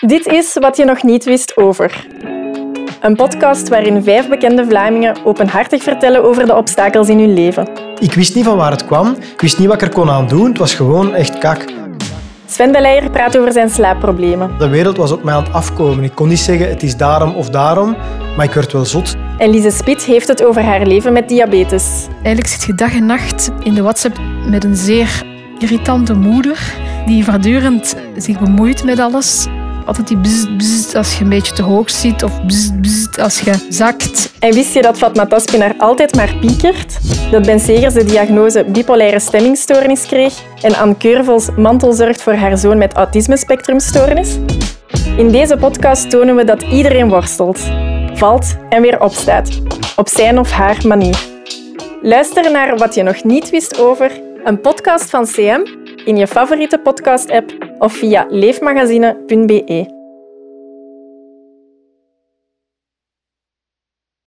Dit is wat je nog niet wist over. Een podcast waarin vijf bekende Vlamingen openhartig vertellen over de obstakels in hun leven. Ik wist niet van waar het kwam. Ik wist niet wat ik er kon aan doen. Het was gewoon echt kak. Sven de Leijer praat over zijn slaapproblemen. De wereld was op mij aan het afkomen. Ik kon niet zeggen het is daarom of daarom, maar ik werd wel zot. En Lise Spit heeft het over haar leven met diabetes. Eigenlijk zit je dag en nacht in de WhatsApp met een zeer irritante moeder die voortdurend zich bemoeit met alles. Altijd die bzz, bzz als je een beetje te hoog zit of bzz, bzz als je zakt. En wist je dat Fatma Taspinar altijd maar piekert? Dat Ben Segers de diagnose bipolaire stemmingstoornis kreeg en Anne Keurvels mantel zorgt voor haar zoon met autisme-spectrumstoornis? In deze podcast tonen we dat iedereen worstelt, valt en weer opstaat, op zijn of haar manier. Luister naar Wat je nog niet wist over, een podcast van CM in je favoriete podcast-app of via leefmagazine.be.